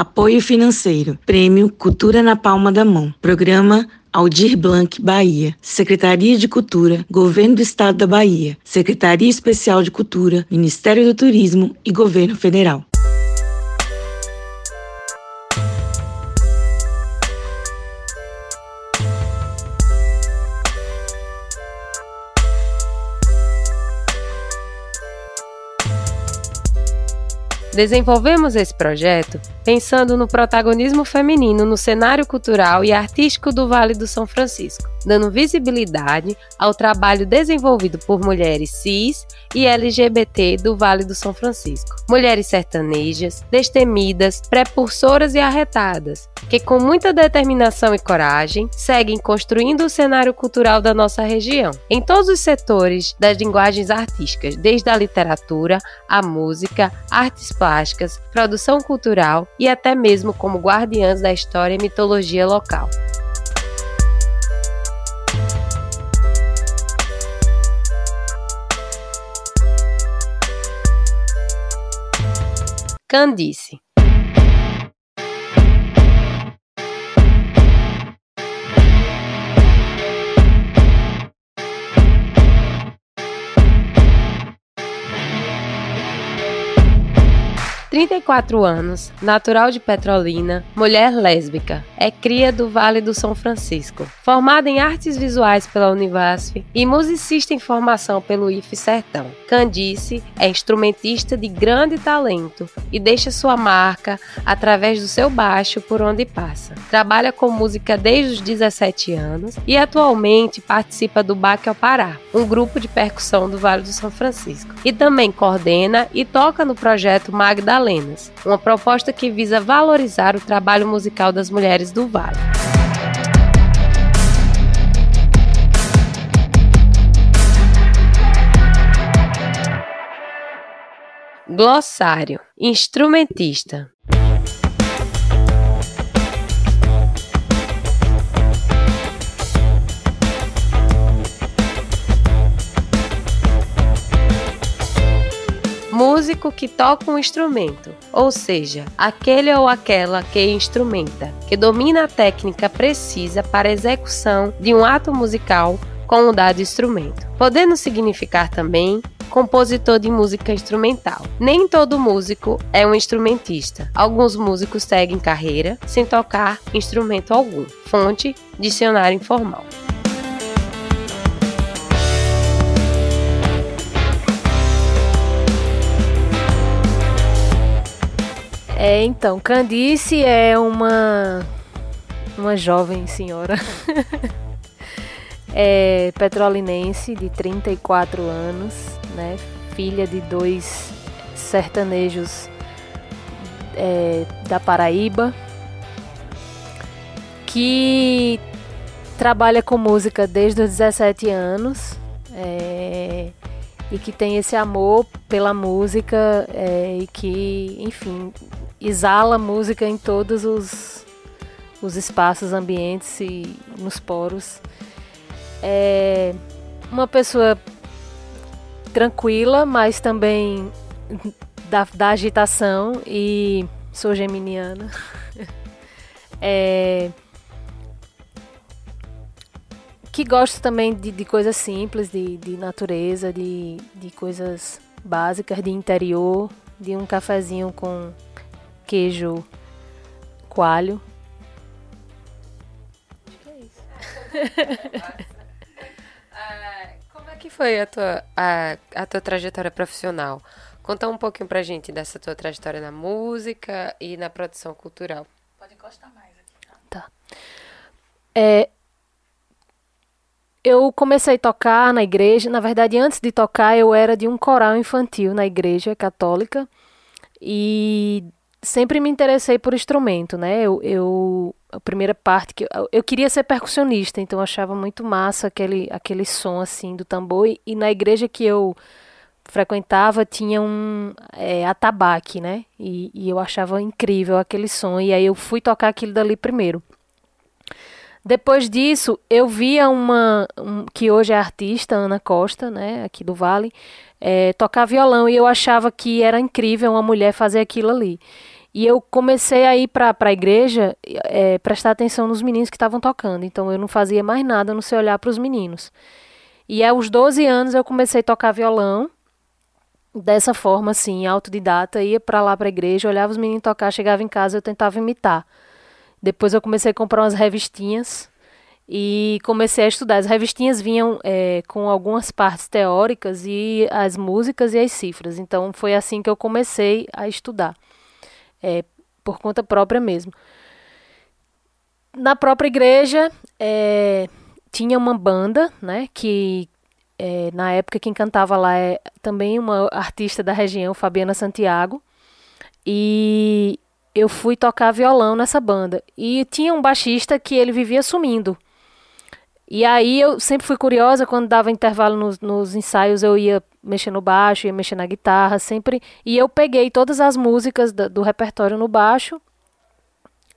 Apoio financeiro. Prêmio Cultura na Palma da Mão. Programa Aldir Blanc, Bahia. Secretaria de Cultura, Governo do Estado da Bahia. Secretaria Especial de Cultura, Ministério do Turismo e Governo Federal. Desenvolvemos esse projeto pensando no protagonismo feminino no cenário cultural e artístico do Vale do São Francisco, dando visibilidade ao trabalho desenvolvido por mulheres cis e LGBT do Vale do São Francisco. Mulheres sertanejas, destemidas, prepulsoras e arretadas, que com muita determinação e coragem seguem construindo o cenário cultural da nossa região, em todos os setores das linguagens artísticas, desde a literatura, a música, artes plásticas, produção cultural e até mesmo como guardiãs da história e mitologia local. Candice 34 anos, natural de Petrolina, mulher lésbica, é cria do Vale do São Francisco. Formada em artes visuais pela Univasf e musicista em formação pelo IF Sertão. Candice é instrumentista de grande talento e deixa sua marca através do seu baixo por onde passa. Trabalha com música desde os 17 anos e atualmente participa do Baque ao Pará, um grupo de percussão do Vale do São Francisco. E também coordena e toca no projeto Magda Madalenas, uma proposta que visa valorizar o trabalho musical das mulheres do Vale. Glossário Instrumentista músico que toca um instrumento, ou seja, aquele ou aquela que instrumenta, que domina a técnica precisa para a execução de um ato musical com o dado instrumento, podendo significar também compositor de música instrumental. Nem todo músico é um instrumentista. Alguns músicos seguem carreira sem tocar instrumento algum. Fonte: Dicionário Informal. É, então, Candice é uma uma jovem senhora é petrolinense de 34 anos, né? Filha de dois sertanejos é, da Paraíba que trabalha com música desde os 17 anos é, e que tem esse amor pela música é, e que, enfim, exala música em todos os, os espaços, ambientes e nos poros. É uma pessoa tranquila, mas também da, da agitação e sou geminiana. é, que gosto também de, de coisas simples, de, de natureza, de, de coisas básicas, de interior, de um cafezinho com queijo coalho. Acho que é isso. Ah, como é que foi a tua, a, a tua trajetória profissional? Conta um pouquinho pra gente dessa tua trajetória na música e na produção cultural. Pode encostar mais aqui. Tá. tá. É, eu comecei a tocar na igreja. Na verdade, antes de tocar, eu era de um coral infantil na igreja católica. E sempre me interessei por instrumento, né? Eu, eu a primeira parte que eu, eu queria ser percussionista, então eu achava muito massa aquele aquele som assim do tambor e, e na igreja que eu frequentava tinha um é, atabaque, né? E, e eu achava incrível aquele som e aí eu fui tocar aquilo dali primeiro. Depois disso, eu via uma um, que hoje é artista, Ana Costa, né, aqui do Vale, é, tocar violão e eu achava que era incrível uma mulher fazer aquilo ali. E eu comecei a ir para a igreja é, prestar atenção nos meninos que estavam tocando. Então eu não fazia mais nada, não sei olhar para os meninos. E aos 12 anos eu comecei a tocar violão. Dessa forma, assim, autodidata, ia para lá para a igreja, olhava os meninos tocar, chegava em casa eu tentava imitar. Depois eu comecei a comprar umas revistinhas e comecei a estudar. As revistinhas vinham é, com algumas partes teóricas e as músicas e as cifras. Então foi assim que eu comecei a estudar, é, por conta própria mesmo. Na própria igreja é, tinha uma banda, né, que é, na época quem cantava lá é também uma artista da região, Fabiana Santiago, e eu fui tocar violão nessa banda. E tinha um baixista que ele vivia sumindo. E aí eu sempre fui curiosa, quando dava intervalo nos, nos, ensaios, eu ia mexer no baixo, ia mexer na guitarra, sempre. E eu peguei todas as músicas do, do repertório no baixo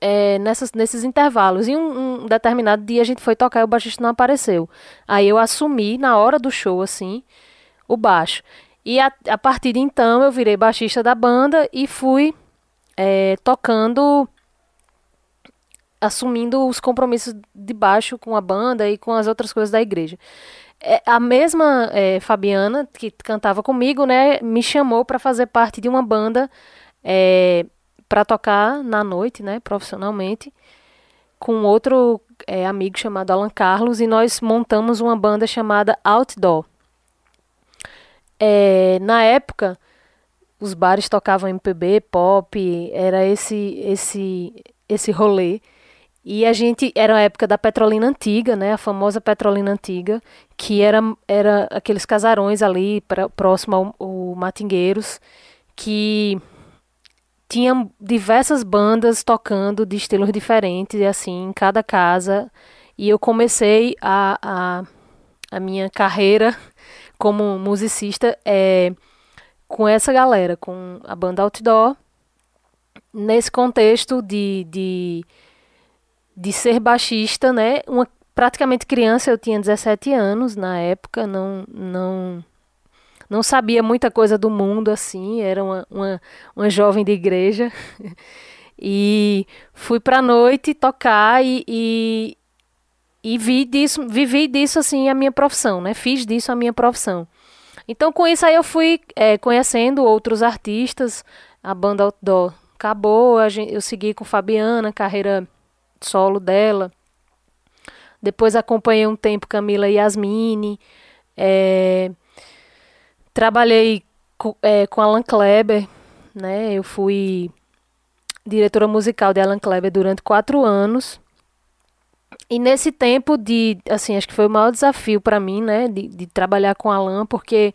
é, nessas, nesses intervalos. E um, um, determinado dia a gente foi tocar e o baixista não apareceu. Aí eu assumi na hora do show, assim, o baixo. E a, a partir de então eu virei baixista da banda e fui é, tocando assumindo os compromissos de baixo com a banda e com as outras coisas da igreja. É, a mesma é, Fabiana, que cantava comigo, né, me chamou para fazer parte de uma banda é, para tocar na noite, né, profissionalmente, com outro é, amigo chamado Alan Carlos, e nós montamos uma banda chamada Outdoor. É, na época, os bares tocavam MPB, pop, era esse esse esse rolê. E a gente era a época da Petrolina Antiga, né, a famosa Petrolina Antiga, que era era aqueles casarões ali pra, próximo ao, ao Matingueiros, que tinham diversas bandas tocando de estilos diferentes assim em cada casa. E eu comecei a, a, a minha carreira como musicista é, com essa galera, com a banda Outdoor, nesse contexto de, de de ser baixista, né? Uma praticamente criança, eu tinha 17 anos na época, não não não sabia muita coisa do mundo assim, era uma, uma, uma jovem de igreja. e fui para noite tocar e, e, e vi disso, vivi disso assim a minha profissão, né? Fiz disso a minha profissão. Então com isso aí eu fui é, conhecendo outros artistas, a banda Outdoor acabou, eu segui com Fabiana, carreira solo dela. Depois acompanhei um tempo Camila Yasmini. É, trabalhei com, é, com Alan Kleber, né? Eu fui diretora musical de Alan Kleber durante quatro anos. E nesse tempo de, assim, acho que foi o maior desafio para mim, né? De, de, trabalhar com Alan, porque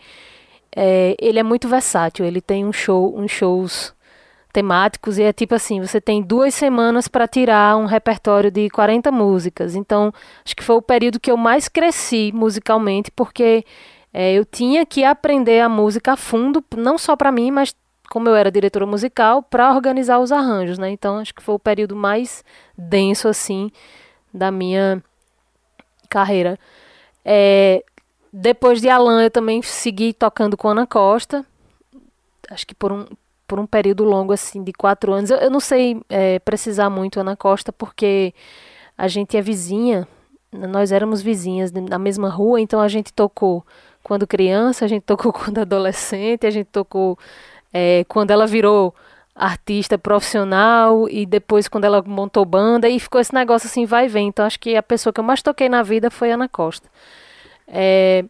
é, ele é muito versátil. Ele tem um show, uns shows temáticos e é tipo assim, você tem duas semanas para tirar um repertório de 40 músicas. Então, acho que foi o período que eu mais cresci musicalmente, porque é, eu tinha que aprender a música a fundo, não só para mim, mas como eu era diretora musical, para organizar os arranjos, né? Então, acho que foi o período mais denso, assim, da minha carreira. É, depois de Alan, eu também segui tocando com Ana Costa, acho que por um, por um período longo, assim, de quatro anos. Eu, eu não sei é, precisar muito Ana Costa, porque a gente é vizinha, nós éramos vizinhas na mesma rua, então a gente tocou quando criança, a gente tocou quando adolescente, a gente tocou é, quando ela virou artista profissional e depois quando ela montou banda e ficou esse negócio assim vai e vem. Então acho que a pessoa que eu mais toquei na vida foi Ana Costa. É,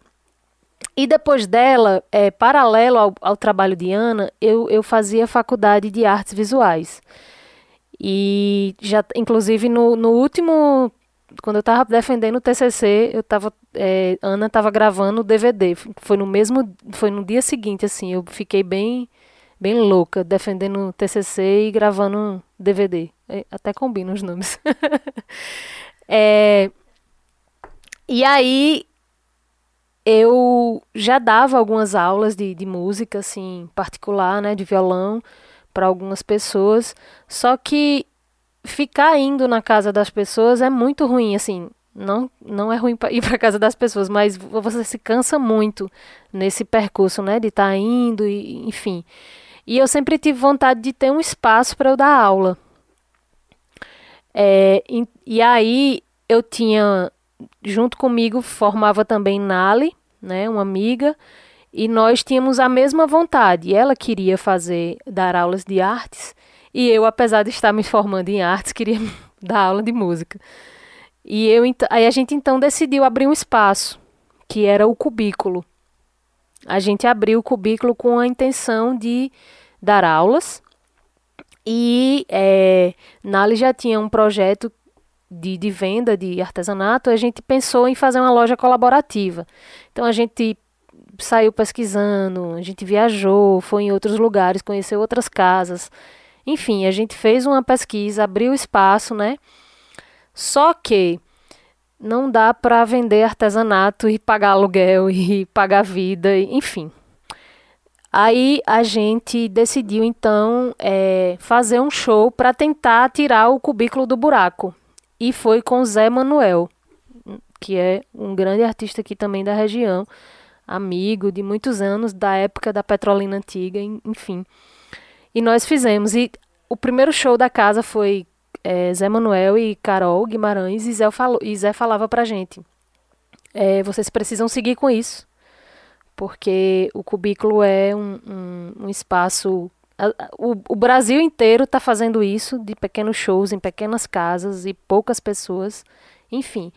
e depois dela, é, paralelo ao, ao, trabalho de Ana, eu, eu fazia faculdade de artes visuais. E já, inclusive, no, no último, quando eu estava defendendo o TCC, eu tava, é, Ana estava gravando o DVD. Foi no mesmo, foi no dia seguinte, assim, eu fiquei bem, bem louca defendendo TCC e gravando DVD. É, até combina os nomes. é, e aí eu já dava algumas aulas de, de música, assim, particular, né, de violão, para algumas pessoas, só que ficar indo na casa das pessoas é muito ruim, assim, não, não é ruim ir para casa das pessoas, mas você se cansa muito nesse percurso, né, de estar tá indo e, enfim. E eu sempre tive vontade de ter um espaço para eu dar aula. É, e, e, aí eu tinha, junto comigo, formava também Nali, né, uma amiga, e nós tínhamos a mesma vontade. Ela queria fazer, dar aulas de artes, e eu, apesar de estar me formando em artes, queria dar aula de música. E eu, aí a gente então decidiu abrir um espaço, que era o cubículo. A gente abriu o cubículo com a intenção de dar aulas. E é, Nali já tinha um projeto de, de venda de artesanato, a gente pensou em fazer uma loja colaborativa. Então a gente saiu pesquisando, a gente viajou, foi em outros lugares, conheceu outras casas. Enfim, a gente fez uma pesquisa, abriu espaço, né? Só que não dá para vender artesanato e pagar aluguel e pagar vida, enfim. Aí a gente decidiu então é, fazer um show para tentar tirar o cubículo do buraco. E foi com Zé Manuel, que é um grande artista aqui também da região, amigo de muitos anos, da época da Petrolina Antiga, enfim. E nós fizemos. E o primeiro show da casa foi é, Zé Manuel e Carol Guimarães, e Zé, falou, e Zé falava gente: é, vocês precisam seguir com isso porque o cubículo é um, um, um espaço. O, o, Brasil inteiro está fazendo isso, de pequenos shows em pequenas casas e poucas pessoas, enfim.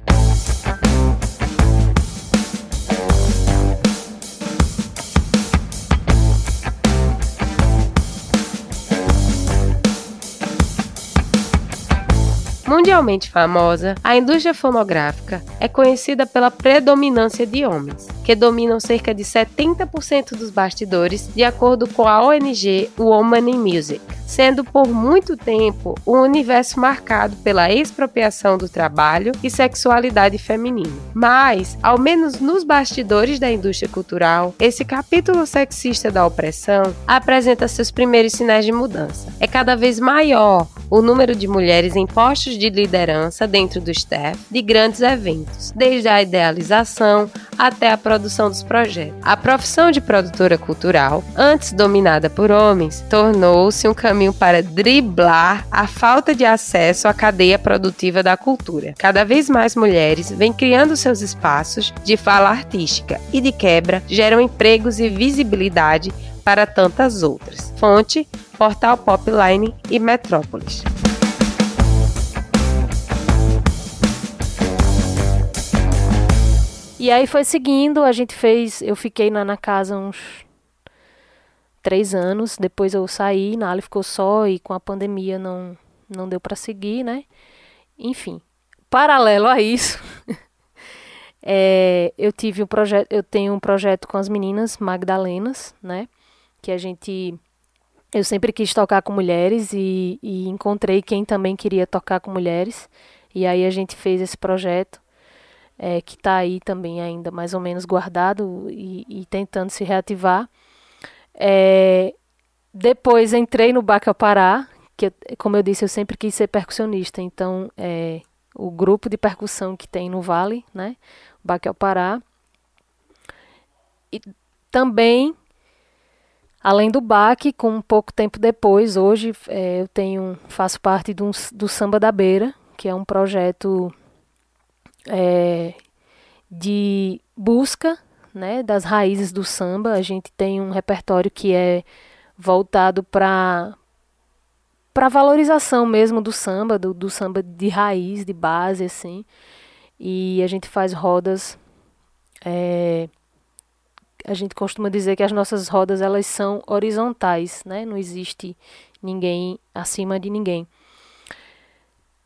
Mundialmente famosa, a indústria fonográfica é conhecida pela predominância de homens, que dominam cerca de 70% dos bastidores, de acordo com a ONG Woman in Music, sendo por muito tempo um universo marcado pela expropriação do trabalho e sexualidade feminina. Mas, ao menos nos bastidores da indústria cultural, esse capítulo sexista da opressão apresenta seus primeiros sinais de mudança. É cada vez maior o número de mulheres em postos de liderança dentro do staff de grandes eventos, desde a idealização até a produção dos projetos. A profissão de produtora cultural, antes dominada por homens, tornou-se um caminho para driblar a falta de acesso à cadeia produtiva da cultura. Cada vez mais mulheres vêm criando seus espaços de fala artística e, de quebra, geram empregos e visibilidade para tantas outras. Fonte: Portal Popline e Metrópolis. E aí foi seguindo, a gente fez. Eu fiquei na, na casa uns três anos. Depois eu saí, Ali ficou só e com a pandemia não, não deu para seguir, né? Enfim, paralelo a isso, é, eu tive um projeto, eu tenho um projeto com as meninas Magdalenas, né? Que a gente eu sempre quis tocar com mulheres e, e encontrei quem também queria tocar com mulheres. E aí a gente fez esse projeto é, que está aí também ainda mais ou menos guardado e, e tentando se reativar. É, depois entrei no Baca Pará, que como eu disse, eu sempre quis ser percussionista, então é, o grupo de percussão que tem no Vale, né, o Baca Pará. E também, além do baque, com um pouco tempo depois, hoje é, eu tenho faço parte do, do Samba da Beira, que é um projeto é, de busca né, das raízes do samba. A gente tem um repertório que é voltado para para valorização mesmo do samba, do, do samba de raiz, de base, assim. E a gente faz rodas. É, a gente costuma dizer que as nossas rodas elas são horizontais, né? Não existe ninguém acima de ninguém.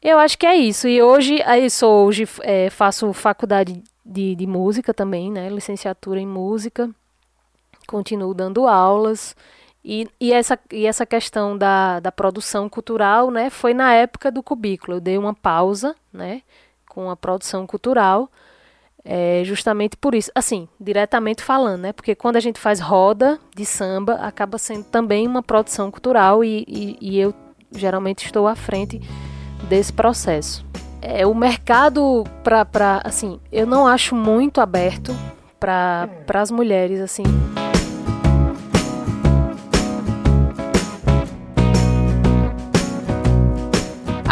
Eu acho que é isso. E hoje, aí sou, hoje é, faço faculdade de, de música também, né? Licenciatura em música. Continuo dando aulas. E, e, essa, e essa questão da, da produção cultural, né? Foi na época do cubículo. Eu dei uma pausa, né? Com a produção cultural. É, justamente por isso, assim, diretamente falando, né? Porque quando a gente faz roda de samba, acaba sendo também uma produção cultural e, e, e eu geralmente estou à frente desse processo. É, o mercado para, assim, eu não acho muito aberto para as mulheres, assim.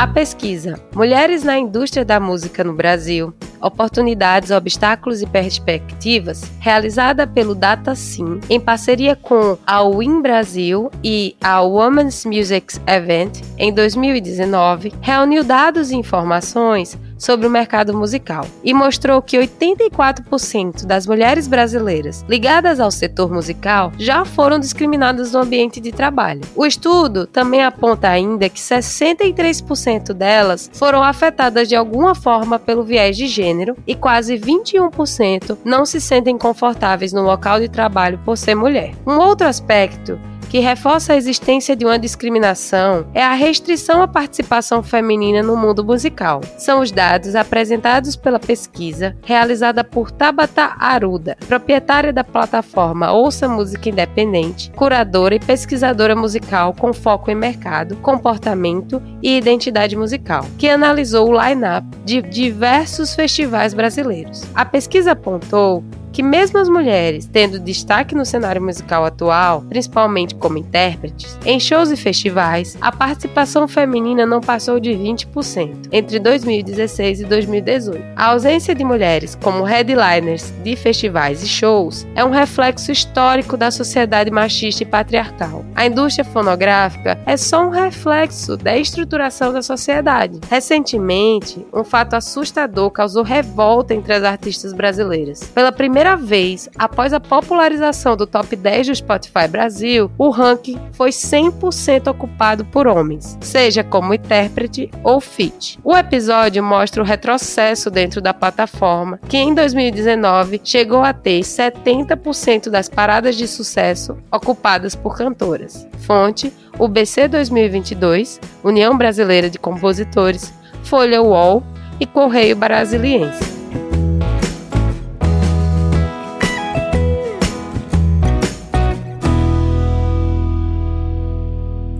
A pesquisa. Mulheres na Indústria da Música no Brasil, Oportunidades, Obstáculos e Perspectivas, realizada pelo DataSim em parceria com a Win Brasil e a Women's Music Event em 2019, reuniu dados e informações sobre o mercado musical e mostrou que 84% das mulheres brasileiras ligadas ao setor musical já foram discriminadas no ambiente de trabalho. O estudo também aponta ainda que 63% delas foram afetadas de alguma forma pelo viés de gênero e quase 21% não se sentem confortáveis no local de trabalho por ser mulher. Um outro aspecto que reforça a existência de uma discriminação é a restrição à participação feminina no mundo musical. São os dados apresentados pela pesquisa realizada por Tabata Aruda, proprietária da plataforma Ouça Música Independente, curadora e pesquisadora musical com foco em mercado, comportamento e identidade musical, que analisou o line-up de diversos festivais brasileiros. A pesquisa apontou que mesmo as mulheres tendo destaque no cenário musical atual, principalmente como intérpretes, em shows e festivais, a participação feminina não passou de 20% entre 2016 e 2018. A ausência de mulheres como headliners de festivais e shows é um reflexo histórico da sociedade machista e patriarcal. A indústria fonográfica é só um reflexo da estruturação da sociedade. Recentemente, um fato assustador causou revolta entre as artistas brasileiras. Pela primeira primeira vez após a popularização do top 10 do Spotify Brasil, o ranking foi 100% ocupado por homens, seja como intérprete ou feat. O episódio mostra o retrocesso dentro da plataforma, que em 2019 chegou a ter 70% das paradas de sucesso ocupadas por cantoras. Fonte: UBC 2022, União Brasileira de Compositores, Folha UOL e Correio Brasiliense.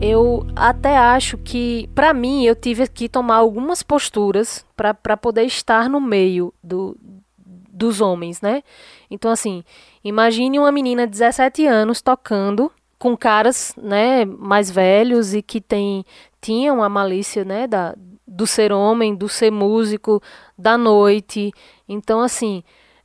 Eu até acho que, para mim, eu tive que tomar algumas posturas para poder estar no meio do, dos homens, né? Então, assim, imagine uma menina de 17 anos tocando com caras, né, mais velhos e que tem, tinham a malícia, né, da, do ser homem, do ser músico, da noite. Então, assim,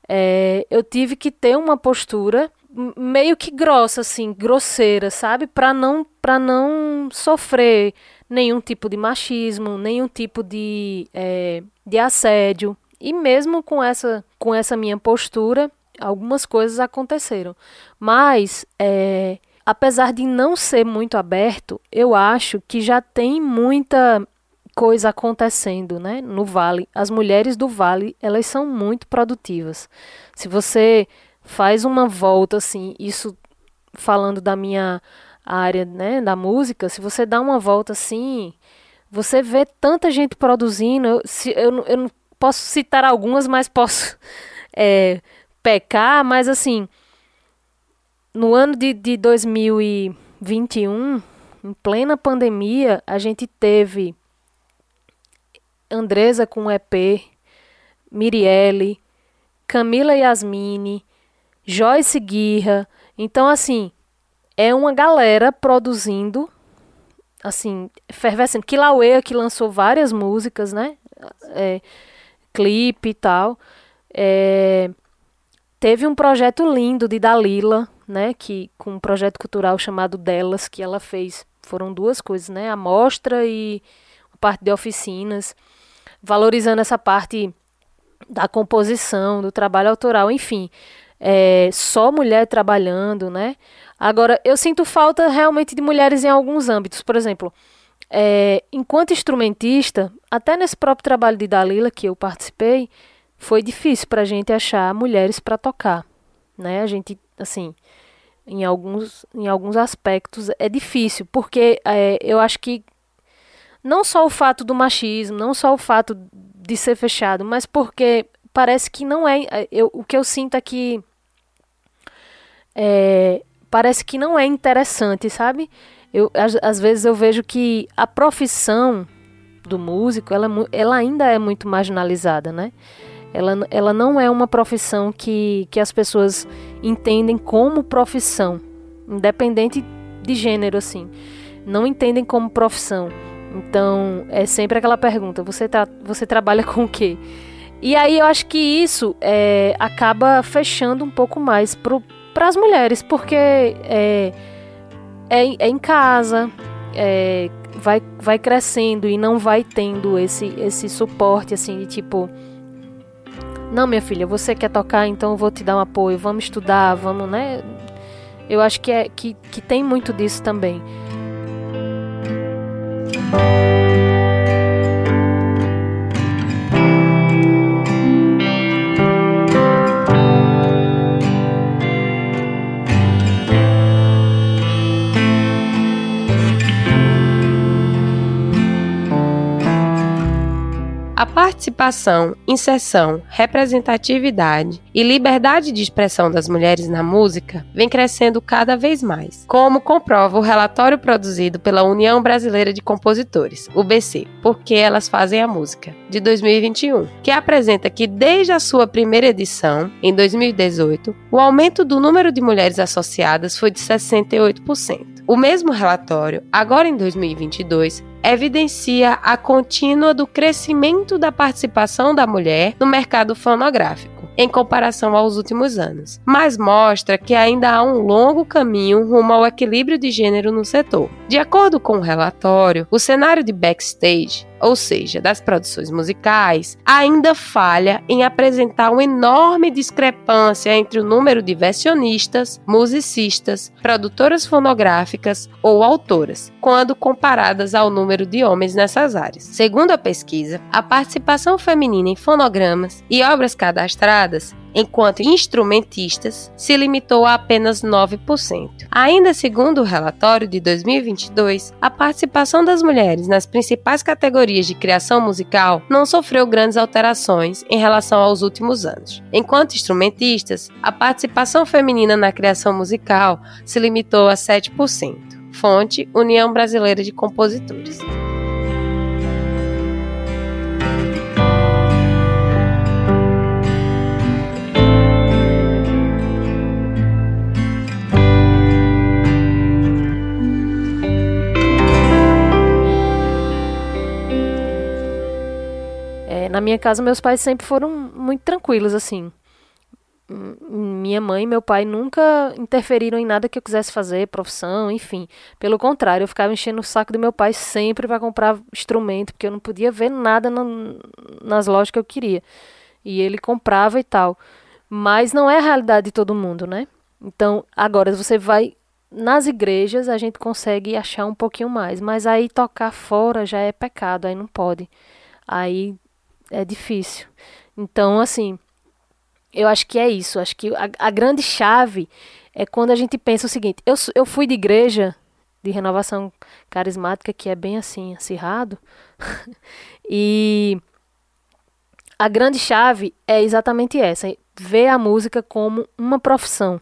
é, eu tive que ter uma postura meio que grossa, assim, grosseira, sabe? Para não, não sofrer nenhum tipo de machismo, nenhum tipo de, é, de assédio. E mesmo com essa, com essa minha postura, algumas coisas aconteceram. Mas, é, apesar de não ser muito aberto, eu acho que já tem muita coisa acontecendo, né? No Vale, as mulheres do Vale, elas são muito produtivas. Se você faz uma volta assim, isso falando da minha área, né, da música, se você dá uma volta assim, você vê tanta gente produzindo, eu, se, eu, eu não posso citar algumas, mas posso é, pecar, mas assim, no ano de, de 2021, em plena pandemia, a gente teve Andresa com EP, Mirielle, Camila Yasmine, Joyce Guirra. Então, assim, é uma galera produzindo, assim, fervescente. Kilauea, que lançou várias músicas, né? É, clipe e tal. É, teve um projeto lindo de Dalila, né? Que, com um projeto cultural chamado Delas, que ela fez. Foram duas coisas, né? A mostra e a parte de oficinas. Valorizando essa parte da composição, do trabalho autoral, enfim é, só mulher trabalhando, né? Agora, eu sinto falta realmente de mulheres em alguns âmbitos. Por exemplo, é, enquanto instrumentista, até nesse próprio trabalho de Dalila que eu participei, foi difícil para a gente achar mulheres para tocar, né? A gente, assim, em alguns, em alguns aspectos é difícil, porque é, eu acho que não só o fato do machismo, não só o fato de ser fechado, mas porque parece que não é. Eu, o que eu sinto é que é, parece que não é interessante, sabe? Eu, às, às, vezes eu vejo que a profissão do músico, ela, ela ainda é muito marginalizada, né? Ela, ela não é uma profissão que, que as pessoas entendem como profissão, independente de gênero, assim. Não entendem como profissão. Então, é sempre aquela pergunta: você, tá, você trabalha com o quê? E aí eu acho que isso é, acaba fechando um pouco mais para as mulheres, porque é, é, é em casa, é, vai, vai crescendo e não vai tendo esse, esse suporte assim de tipo. Não, minha filha, você quer tocar, então eu vou te dar um apoio, vamos estudar, vamos, né? Eu acho que, é, que, que tem muito disso também. Participação, inserção, representatividade e liberdade de expressão das mulheres na música vem crescendo cada vez mais, como comprova o relatório produzido pela União Brasileira de Compositores, UBC, Porque Elas Fazem a Música, de 2021, que apresenta que desde a sua primeira edição, em 2018, o aumento do número de mulheres associadas foi de 68%. O mesmo relatório, agora em 2022, evidencia a contínua do crescimento da participação da mulher no mercado fonográfico em comparação aos últimos anos, mas mostra que ainda há um longo caminho rumo ao equilíbrio de gênero no setor. De acordo com o relatório, o cenário de backstage ou seja, das produções musicais, ainda falha em apresentar uma enorme discrepância entre o número de versionistas, musicistas, produtoras fonográficas ou autoras, quando comparadas ao número de homens nessas áreas. Segundo a pesquisa, a participação feminina em fonogramas e obras cadastradas enquanto instrumentistas se limitou a apenas 9%. Ainda segundo o relatório de 2022, a participação das mulheres nas principais categorias de criação musical não sofreu grandes alterações em relação aos últimos anos. Enquanto instrumentistas, a participação feminina na criação musical se limitou a 7%. Fonte: União Brasileira de Compositores. Minha casa, meus pais sempre foram muito tranquilos, assim. Minha mãe e meu pai nunca interferiram em nada que eu quisesse fazer, profissão, enfim. Pelo contrário, eu ficava enchendo o saco do meu pai sempre para comprar instrumento, porque eu não podia ver nada nas lojas que eu queria. E ele comprava e tal. Mas não é a realidade de todo mundo, né? Então, agora você vai nas igrejas, a gente consegue achar um pouquinho mais, mas aí tocar fora já é pecado, aí não pode. Aí é difícil. Então, assim, eu acho que é isso. Acho que a, a grande chave é quando a gente pensa o seguinte: eu, eu fui de igreja de renovação carismática, que é bem assim, acirrado, e a grande chave é exatamente essa: ver a música como uma profissão.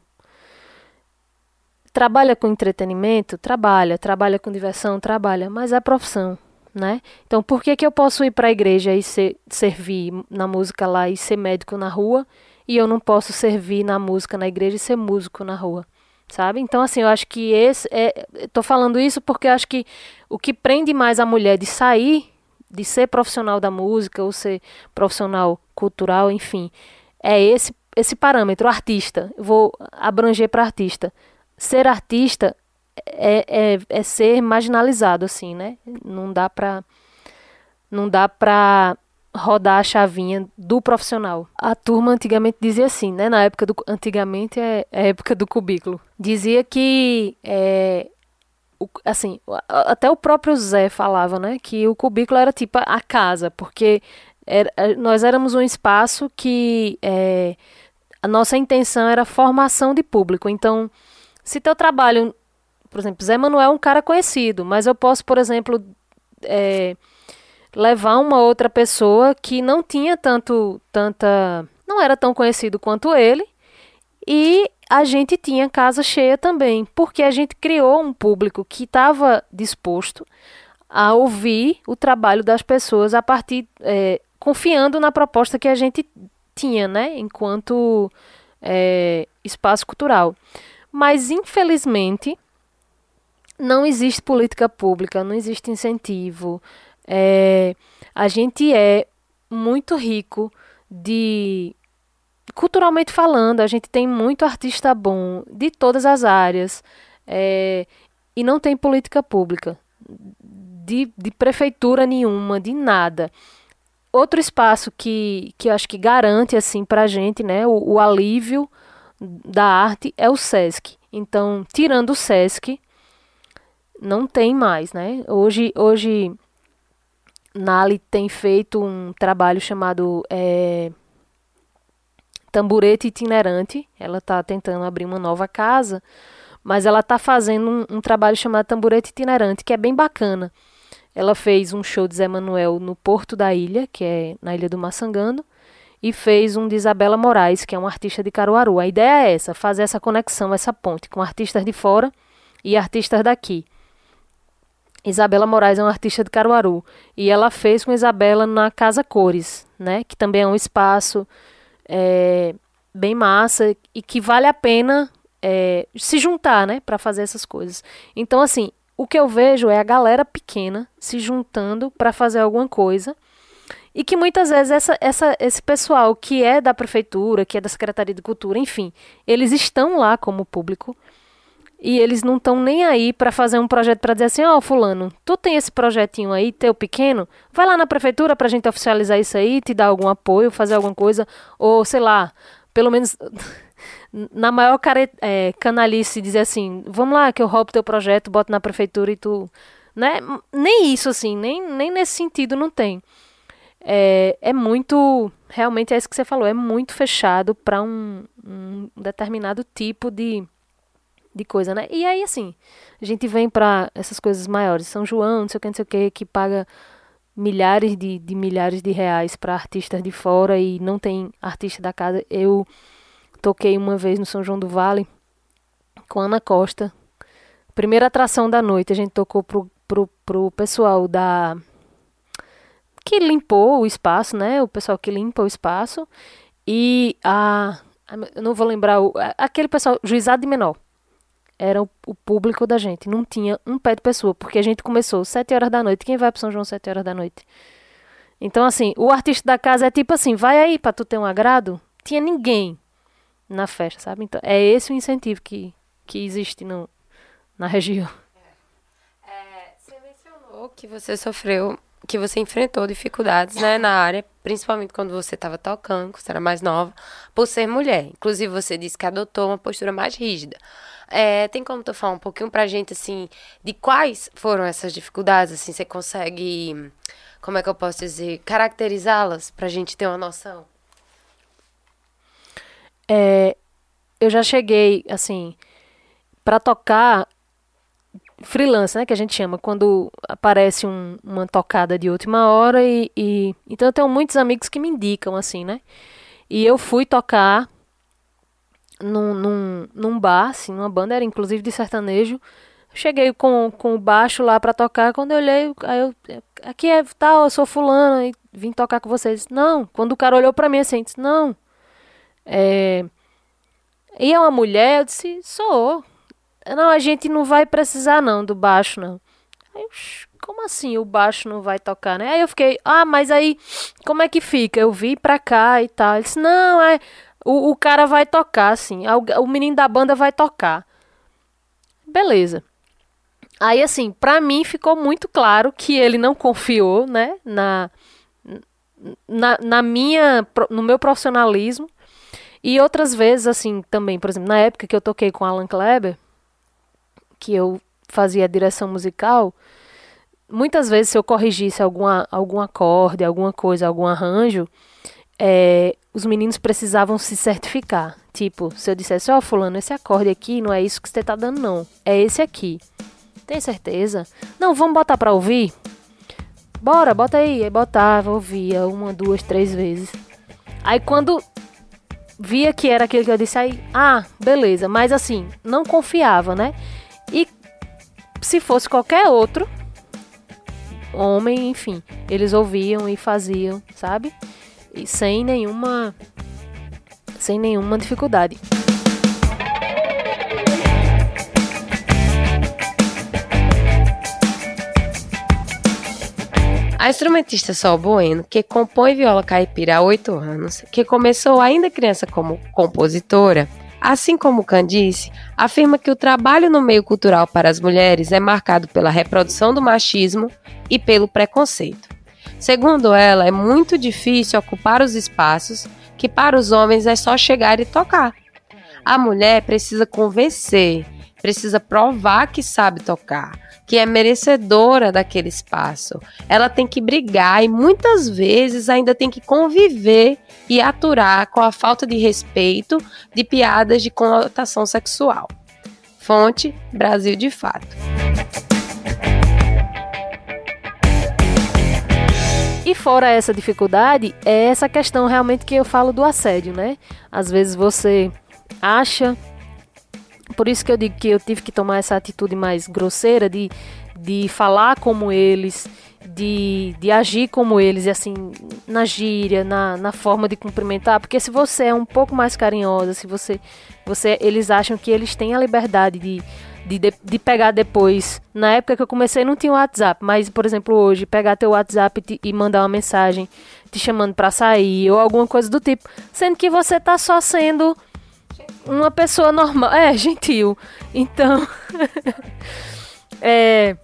Trabalha com entretenimento? Trabalha. Trabalha com diversão? Trabalha. Mas é profissão né? Então, por que, que eu posso ir para a igreja e ser, servir na música lá e ser médico na rua e eu não posso servir na música na igreja e ser músico na rua? Sabe? Então, assim, eu acho que esse é. Falando isso porque eu acho que o que prende mais a mulher de sair, de ser profissional da música ou ser profissional cultural, enfim, é esse, esse parâmetro, artista. Vou abranger para artista. Ser artista é, é, é ser marginalizado, assim, né? Não dá pra. Não dá pra rodar a chavinha do profissional. A turma antigamente dizia assim, né? Na época do antigamente é, é a época do cubículo. Dizia que é, o, assim, até o próprio Zé falava, né, que o cubículo era tipo a casa, porque era, nós éramos um espaço que é, a nossa intenção era formação de público. Então, se teu trabalho por exemplo, Zé Manuel é um cara conhecido, mas eu posso, por exemplo, é, levar uma outra pessoa que não tinha tanto, tanta, não era tão conhecido quanto ele, e a gente tinha casa cheia também, porque a gente criou um público que estava disposto a ouvir o trabalho das pessoas a partir, é, confiando na proposta que a gente tinha, né, enquanto é, espaço cultural. Mas infelizmente não existe política pública, não existe incentivo. É, a gente é muito rico de culturalmente falando, a gente tem muito artista bom de todas as áreas é, e não tem política pública de, de prefeitura nenhuma, de nada. Outro espaço que, que acho que garante assim para a gente né, o, o alívio da arte é o SESC. Então, tirando o SESC, não tem mais, né? Hoje, hoje Nali tem feito um trabalho chamado é, Tamburete Itinerante. Ela está tentando abrir uma nova casa, mas ela está fazendo um, um, trabalho chamado Tamburete Itinerante, que é bem bacana. Ela fez um show de Zé Manuel no Porto da Ilha, que é na Ilha do Maçangando, e fez um de Isabela Moraes, que é uma artista de Caruaru. A ideia é essa, fazer essa conexão, essa ponte com artistas de fora e artistas daqui. Isabela Moraes é uma artista de Caruaru e ela fez com Isabela na Casa Cores, né, que também é um espaço é, bem massa e que vale a pena é, se juntar, né, para fazer essas coisas. Então, assim, o que eu vejo é a galera pequena se juntando para fazer alguma coisa e que muitas vezes essa, essa, esse pessoal que é da prefeitura, que é da Secretaria de Cultura, enfim, eles estão lá como público e eles não estão nem aí para fazer um projeto para dizer assim, ó, oh, fulano, tu tem esse projetinho aí, teu pequeno, vai lá na prefeitura para a gente oficializar isso aí, te dar algum apoio, fazer alguma coisa, ou sei lá, pelo menos na maior care, é, canalice dizer assim, vamos lá que eu roubo teu projeto, boto na prefeitura e tu, né? Nem isso assim, nem, nem nesse sentido não tem. É, é muito, realmente é isso que você falou, é muito fechado para um, um determinado tipo de de coisa, né? E aí, assim, a gente vem para essas coisas maiores. São João, não sei o que, não sei o que, que paga milhares de, de milhares de reais para artistas de fora e não tem artista da casa. Eu toquei uma vez no São João do Vale com Ana Costa. Primeira atração da noite, a gente tocou pro, pro, pro pessoal da. que limpou o espaço, né? O pessoal que limpa o espaço. E a. Eu não vou lembrar o. Aquele pessoal, juizado de menor era o, público da gente. Não tinha um pé de pessoa, porque a gente começou sete horas da noite. Quem vai para São João sete horas da noite? Então, assim, o artista da casa é tipo assim, vai aí para tu ter um agrado. Tinha ninguém na festa, sabe? Então, é esse o incentivo que, que existe no, na região. É, é você mencionou que você sofreu, que você enfrentou dificuldades, né, na área, principalmente quando você estava tocando, quando você era mais nova, por ser mulher. Inclusive, você disse que adotou uma postura mais rígida. É, tem como tu falar um pouquinho pra gente, assim, de quais foram essas dificuldades, assim, você consegue, como é que eu posso dizer, caracterizá-las pra gente ter uma noção? É, eu já cheguei, assim, para tocar freelance, né, que a gente chama, quando aparece um, uma tocada de última hora e, e, então eu tenho muitos amigos que me indicam assim, né? E eu fui tocar num, num, num bar, assim, numa banda, era inclusive de sertanejo. Cheguei com, com o baixo lá para tocar, quando eu olhei, aí eu, aqui é tal, eu sou fulano, e vim tocar com vocês. Não, quando o cara olhou para mim assim, disse, não. É... E é uma mulher, eu disse, sou. Não, a gente não vai precisar não do baixo, não. Aí eu, como assim o baixo não vai tocar, né? Aí eu fiquei, ah, mas aí como é que fica? Eu vi pra cá e tal. Ele disse, não, é, o, o cara vai tocar, assim. O, o menino da banda vai tocar. Beleza. Aí, assim, pra mim ficou muito claro que ele não confiou, né, na, na, na minha, no meu profissionalismo. E outras vezes, assim, também, por exemplo, na época que eu toquei com Alan Kleber, que eu fazia direção musical, muitas vezes se eu corrigisse alguma, algum acorde, alguma coisa, algum arranjo, é, os meninos precisavam se certificar. Tipo, se eu dissesse, ó, oh, fulano, esse acorde aqui não é isso que você tá dando, não. É esse aqui. Tem certeza? Não, vamos botar pra ouvir? Bora, bota aí. Aí botava, ouvia uma, duas, três vezes. Aí quando via que era aquele que eu disse, aí, ah, beleza. Mas assim, não confiava, né? E se fosse qualquer outro homem, enfim, eles ouviam e faziam, sabe? E sem nenhuma sem nenhuma dificuldade. A instrumentista Sol Bueno, que compõe viola caipira há oito anos, que começou ainda criança como compositora, assim como Candice, afirma que o trabalho no meio cultural para as mulheres é marcado pela reprodução do machismo e pelo preconceito. Segundo ela, é muito difícil ocupar os espaços que para os homens é só chegar e tocar. A mulher precisa convencer, precisa provar que sabe tocar, que é merecedora daquele espaço. Ela tem que brigar e muitas vezes ainda tem que conviver e aturar com a falta de respeito de piadas de conotação sexual. Fonte: Brasil de Fato. E fora essa dificuldade, é essa questão realmente que eu falo do assédio, né? Às vezes você acha por isso que eu digo que eu tive que tomar essa atitude mais grosseira de, de falar como eles, de, de agir como eles, e assim, na gíria, na, na forma de cumprimentar, porque se você é um pouco mais carinhosa, se você, você eles acham que eles têm a liberdade de, de, de pegar depois. Na época que eu comecei não tinha WhatsApp, mas, por exemplo, hoje, pegar teu WhatsApp e mandar uma mensagem te chamando para sair ou alguma coisa do tipo, sendo que você tá só sendo uma pessoa normal. É, gentil. Então. é.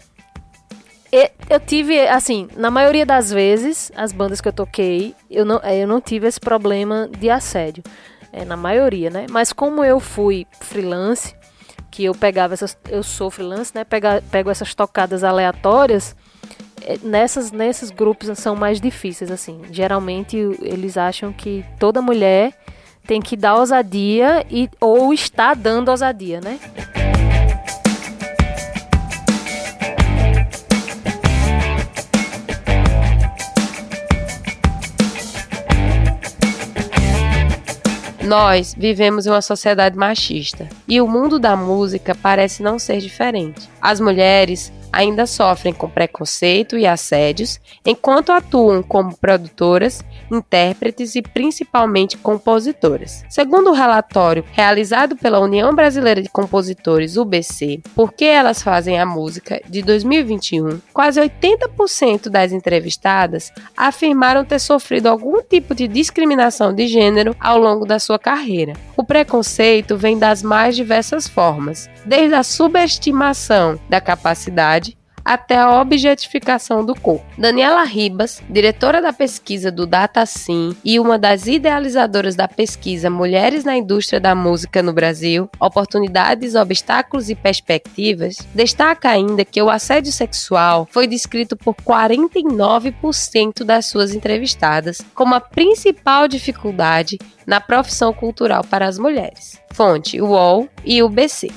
Eu tive, assim, na maioria das vezes, as bandas que eu toquei, eu não, é, eu não tive esse problema de assédio. É, na maioria, né? Mas como eu fui freelance, que eu pegava essas. Eu sou freelance, né? Pega, pego essas tocadas aleatórias. É, nessas, nesses grupos são mais difíceis, assim. Geralmente eles acham que toda mulher tem que dar ousadia e, ou está dando ousadia, né? Nós vivemos em uma sociedade machista e o mundo da música parece não ser diferente. As mulheres ainda sofrem com preconceito e assédios enquanto atuam como produtoras, intérpretes e principalmente compositoras. Segundo o relatório realizado pela União Brasileira de Compositores, UBC, Por que elas fazem a música, de 2021, quase 80% das entrevistadas afirmaram ter sofrido algum tipo de discriminação de gênero ao longo da sua carreira. O preconceito vem das mais diversas formas, desde a subestimação da capacidade até a objetificação do corpo. Daniela Ribas, diretora da pesquisa do DataSim e uma das idealizadoras da pesquisa Mulheres na Indústria da Música no Brasil, Oportunidades, Obstáculos e Perspectivas, destaca ainda que o assédio sexual foi descrito por 49% das suas entrevistadas como a principal dificuldade na profissão cultural para as mulheres. Fonte: UOL e UBC.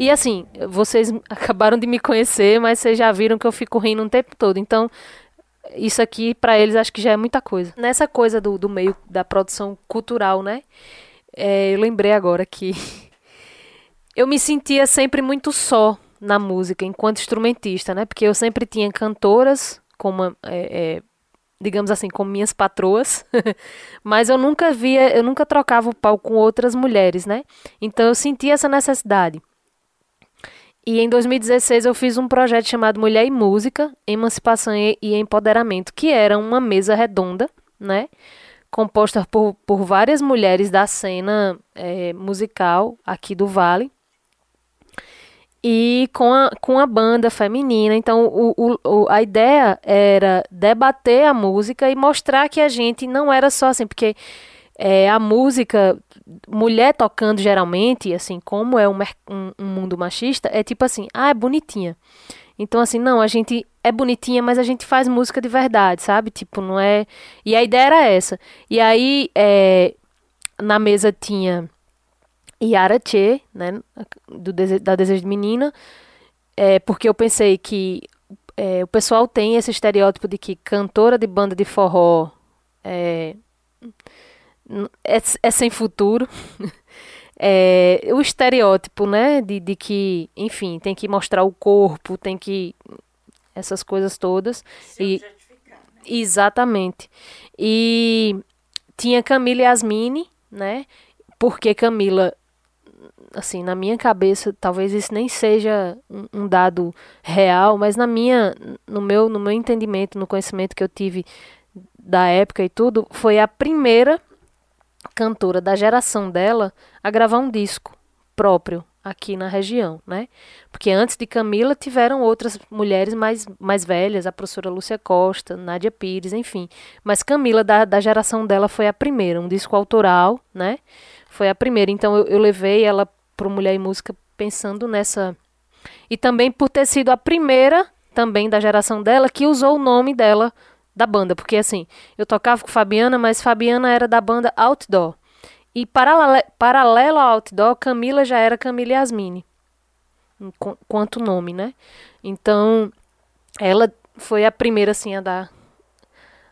E assim, vocês acabaram de me conhecer, mas vocês já viram que eu fico rindo o tempo todo. Então, isso aqui para eles acho que já é muita coisa. Nessa coisa do, do meio da produção cultural, né? É, eu lembrei agora que eu me sentia sempre muito só na música enquanto instrumentista, né? Porque eu sempre tinha cantoras como é, é, digamos assim, como minhas patroas, mas eu nunca via, eu nunca trocava o pau com outras mulheres, né? Então eu sentia essa necessidade. E em 2016 eu fiz um projeto chamado Mulher e Música, Emancipação e Empoderamento, que era uma mesa redonda, né? Composta por, por várias mulheres da cena é, musical aqui do Vale. E com a, com a banda feminina. Então, o, o, a ideia era debater a música e mostrar que a gente não era só assim, porque é, a música, mulher tocando geralmente, assim, como é um, um, um, mundo machista, é tipo assim, ah, é bonitinha. Então, assim, não, a gente é bonitinha, mas a gente faz música de verdade, sabe? Tipo, não é. E a ideia era essa. E aí, é, na mesa tinha Yara Che, né, do da Desejo de Menina, é, porque eu pensei que é, o pessoal tem esse estereótipo de que cantora de banda de forró é, é, é sem futuro. é, o estereótipo, né, de, de que, enfim, tem que mostrar o corpo, tem que essas coisas todas Se e né? exatamente. E tinha Camila Yasmini, né? Porque Camila assim, na minha cabeça, talvez isso nem seja um, um, dado real, mas na minha, no meu, no meu entendimento, no conhecimento que eu tive da época e tudo, foi a primeira cantora da geração dela a gravar um disco próprio aqui na região, né? Porque antes de Camila tiveram outras mulheres mais, mais velhas, a professora Lúcia Costa, Nádia Pires, enfim. Mas Camila, da, da geração dela, foi a primeira, um disco autoral, né? Foi a primeira. Então eu, eu levei ela para Mulher e Música pensando nessa. E também por ter sido a primeira, também da geração dela, que usou o nome dela da banda. Porque assim, eu tocava com Fabiana, mas Fabiana era da banda Outdoor. E paralelo, ao Outdoor, Camila já era Camila Yasmine. Quanto nome, né? Então, ela foi a primeira, assim, a dar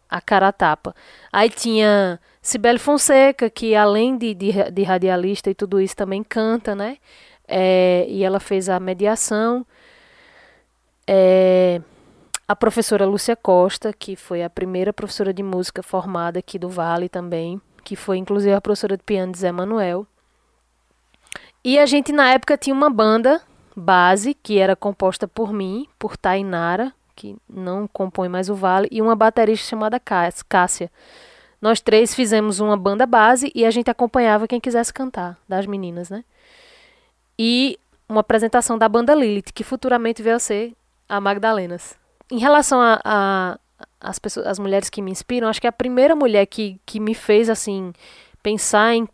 a cara a tapa. Aí tinha Cibele Fonseca, que além de, de, de, radialista e tudo isso, também canta, né? É, e ela fez a mediação. É, a professora Lúcia Costa, que foi a primeira professora de música formada aqui do Vale também que foi inclusive a professora de piano de Zé Manuel. E a gente na época tinha uma banda base que era composta por mim, por Tainara, que não compõe mais o Vale, e uma baterista chamada Cássia. Nós três fizemos uma banda base e a gente acompanhava quem quisesse cantar, das meninas, né? E uma apresentação da banda Lilith, que futuramente veio a ser a Magdalenas. Em relação a, a, as pessoas, as mulheres que me inspiram, acho que a primeira mulher que, que me fez assim pensar em,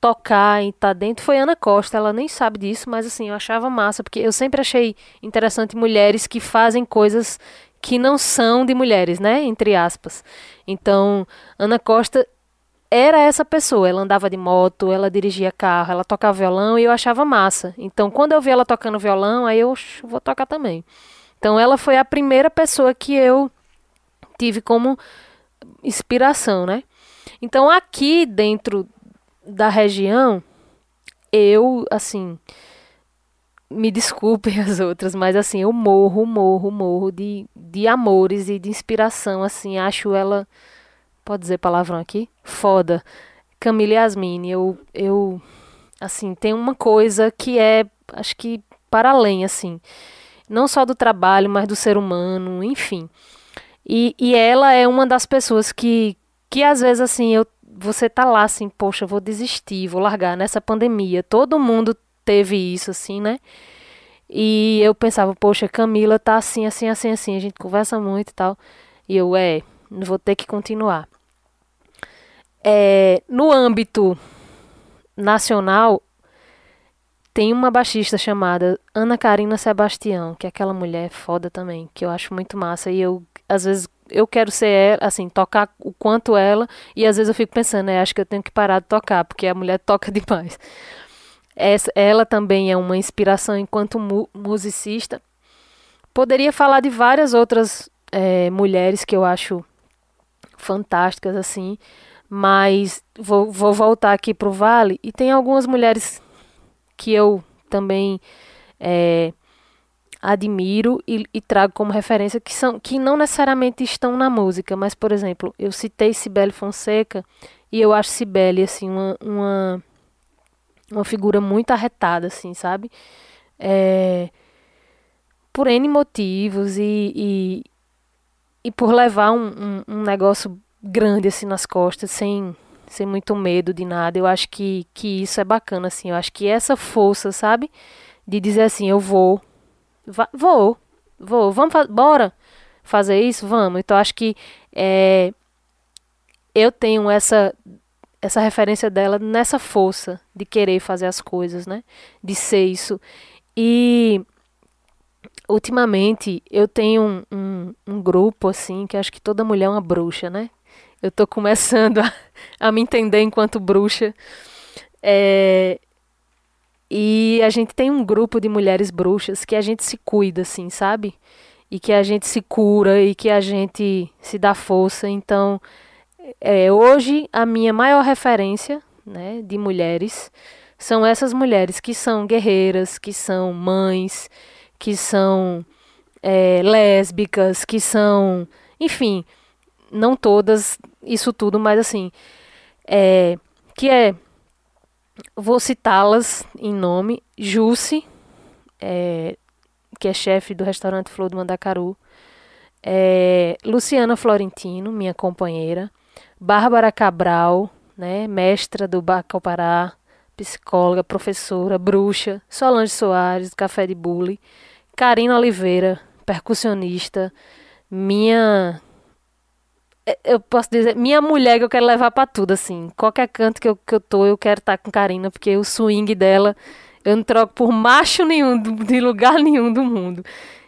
tocar, em estar tá dentro foi Ana Costa. Ela nem sabe disso, mas assim, eu achava massa, porque eu sempre achei interessante mulheres que fazem coisas que não são de mulheres, né, entre aspas. Então, Ana Costa era essa pessoa. Ela andava de moto, ela dirigia carro, ela tocava violão e eu achava massa. Então, quando eu vi ela tocando violão, aí eu vou tocar também. Então, ela foi a primeira pessoa que eu tive como inspiração, né? Então aqui dentro da região, eu, assim, me desculpem as outras, mas assim, eu morro, morro, morro de, de amores e de inspiração, assim, acho ela, pode dizer palavrão aqui? Foda. Camila Yasmine, eu, eu, assim, tem uma coisa que é, acho que para além, assim, não só do trabalho, mas do ser humano, enfim. E, e ela é uma das pessoas que, que às vezes assim, eu, você tá lá assim, poxa, vou desistir, vou largar nessa pandemia. Todo mundo teve isso, assim, né? E eu pensava, poxa, Camila tá assim, assim, assim, assim, a gente conversa muito e tal. E eu, é, vou ter que continuar. É, no âmbito nacional, tem uma baixista chamada Ana Karina Sebastião, que é aquela mulher foda também, que eu acho muito massa. E eu às vezes eu quero ser ela, assim, tocar o quanto ela, e às vezes eu fico pensando, né, acho que eu tenho que parar de tocar, porque a mulher toca demais. Essa, ela também é uma inspiração enquanto mu musicista. Poderia falar de várias outras é, mulheres que eu acho fantásticas, assim, mas vou, vou voltar aqui pro Vale, e tem algumas mulheres que eu também é, admiro e, e, trago como referência que são que não necessariamente estão na música, mas por exemplo, eu citei Cibele Fonseca e eu acho Cibele assim uma, uma uma figura muito arretada assim, sabe? É, por N motivos e, e, e por levar um, um, um, negócio grande assim nas costas, sem, sem muito medo de nada. Eu acho que, que isso é bacana, assim. Eu acho que essa força, sabe? De dizer assim, eu vou, vou, vou, vamos, fa bora fazer isso, vamos. Então acho que é, eu tenho essa essa referência dela nessa força de querer fazer as coisas, né? De ser isso. E ultimamente eu tenho um, um, um, grupo assim que acho que toda mulher é uma bruxa, né? Eu tô começando a, a me entender enquanto bruxa. É, e a gente tem um grupo de mulheres bruxas que a gente se cuida, assim, sabe? E que a gente se cura e que a gente se dá força. Então, é, hoje a minha maior referência né, de mulheres são essas mulheres que são guerreiras, que são mães, que são é, lésbicas, que são. Enfim, não todas isso tudo, mas assim. É, que é vou citá-las em nome: Jusce, é, que é chefe do restaurante Flor do Mandacaru, é, Luciana Florentino, minha companheira, Bárbara Cabral, né, mestra do Bacopará, psicóloga, professora, bruxa, Solange Soares, do Café de Bully, Karina Oliveira, percussionista, minha eu posso dizer, minha mulher que eu quero levar para tudo, assim. Qualquer canto que eu, que eu tô, eu quero estar tá com Karina, porque o swing dela eu não troco por macho nenhum, de lugar nenhum do mundo.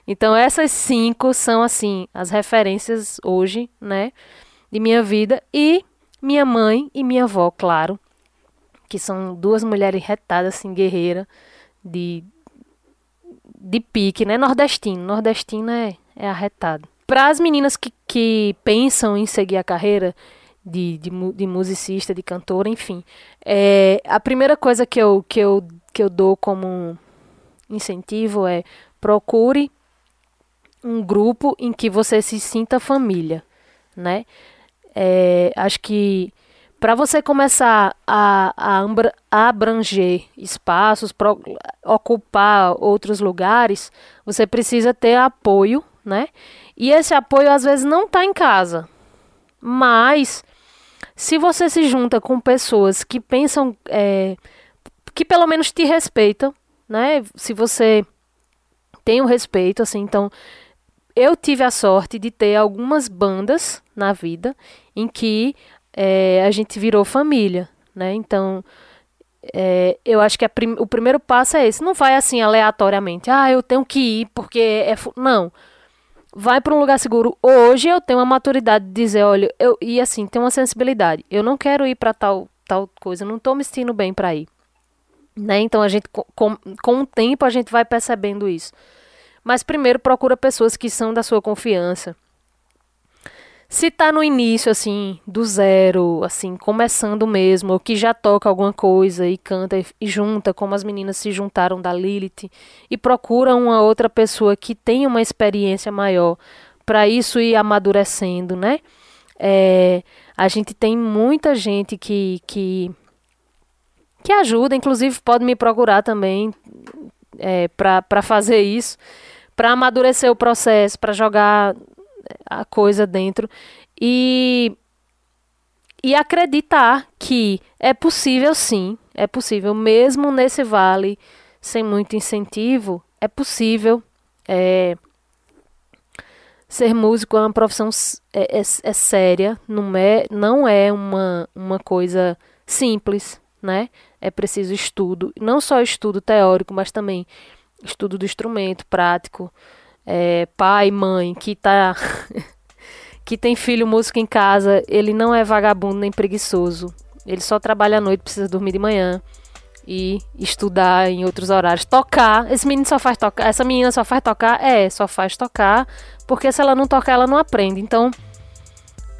Então, essas cinco são, assim, as referências hoje, né, de minha vida. E minha mãe e minha avó, claro, que são duas mulheres retadas, assim, guerreira, de, de pique, né, nordestino. Nordestino é, é arretado para as meninas que, que pensam em seguir a carreira de, de, de musicista, de cantora, enfim, é, a primeira coisa que eu, que, eu, que eu dou como incentivo é procure um grupo em que você se sinta família, né? É, acho que para você começar a, a, abranger espaços, pro, ocupar outros lugares, você precisa ter apoio, né? E esse apoio às vezes não está em casa. Mas se você se junta com pessoas que pensam, é, que pelo menos te respeitam, né? Se você tem o um respeito, assim, então eu tive a sorte de ter algumas bandas na vida em que é, a gente virou família, né? Então é, eu acho que prim o primeiro passo é esse. Não vai assim aleatoriamente. Ah, eu tenho que ir porque é. Não vai para um lugar seguro. Hoje eu tenho a maturidade de dizer, olha, eu e assim, tem uma sensibilidade. Eu não quero ir para tal tal coisa, não estou me sentindo bem para ir. Né? Então a gente com, com o tempo a gente vai percebendo isso. Mas primeiro procura pessoas que são da sua confiança, se tá no início, assim, do zero, assim, começando mesmo, ou que já toca alguma coisa e canta e junta, como as meninas se juntaram da Lilith, e procura uma outra pessoa que tenha uma experiência maior para isso ir amadurecendo, né? É, a gente tem muita gente que, que, que ajuda, inclusive pode me procurar também é, para fazer isso, para amadurecer o processo, para jogar a coisa dentro e e acreditar que é possível sim, é possível mesmo nesse vale sem muito incentivo, é possível é, ser músico é uma profissão é, é, é, séria, não é, não é uma, uma coisa simples, né? É preciso estudo, não só estudo teórico, mas também estudo do instrumento prático, é, pai, mãe, que tá que tem filho músico em casa, ele não é vagabundo nem preguiçoso. Ele só trabalha à noite, precisa dormir de manhã e estudar em outros horários. Tocar, esse menino só faz tocar, essa menina só faz tocar, é, só faz tocar, porque se ela não tocar, ela não aprende. Então,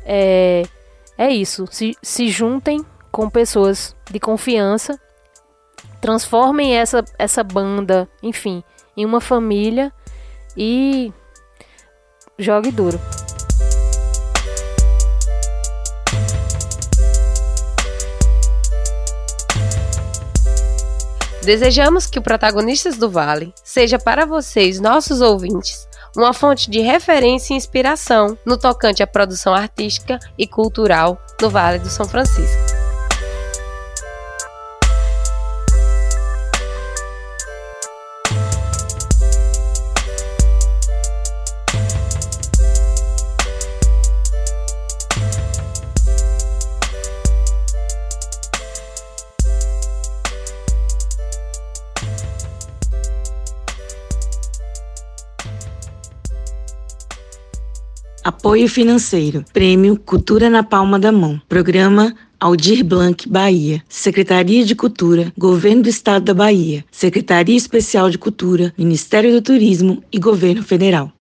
é, é isso. Se, se juntem com pessoas de confiança, transformem essa, essa banda, enfim, em uma família e jogue duro. Desejamos que o Protagonistas do Vale seja para vocês, nossos ouvintes, uma fonte de referência e inspiração no tocante à produção artística e cultural no Vale do São Francisco. Apoio financeiro. Prêmio Cultura na Palma da Mão. Programa Aldir Blanc, Bahia. Secretaria de Cultura, Governo do Estado da Bahia. Secretaria Especial de Cultura, Ministério do Turismo e Governo Federal.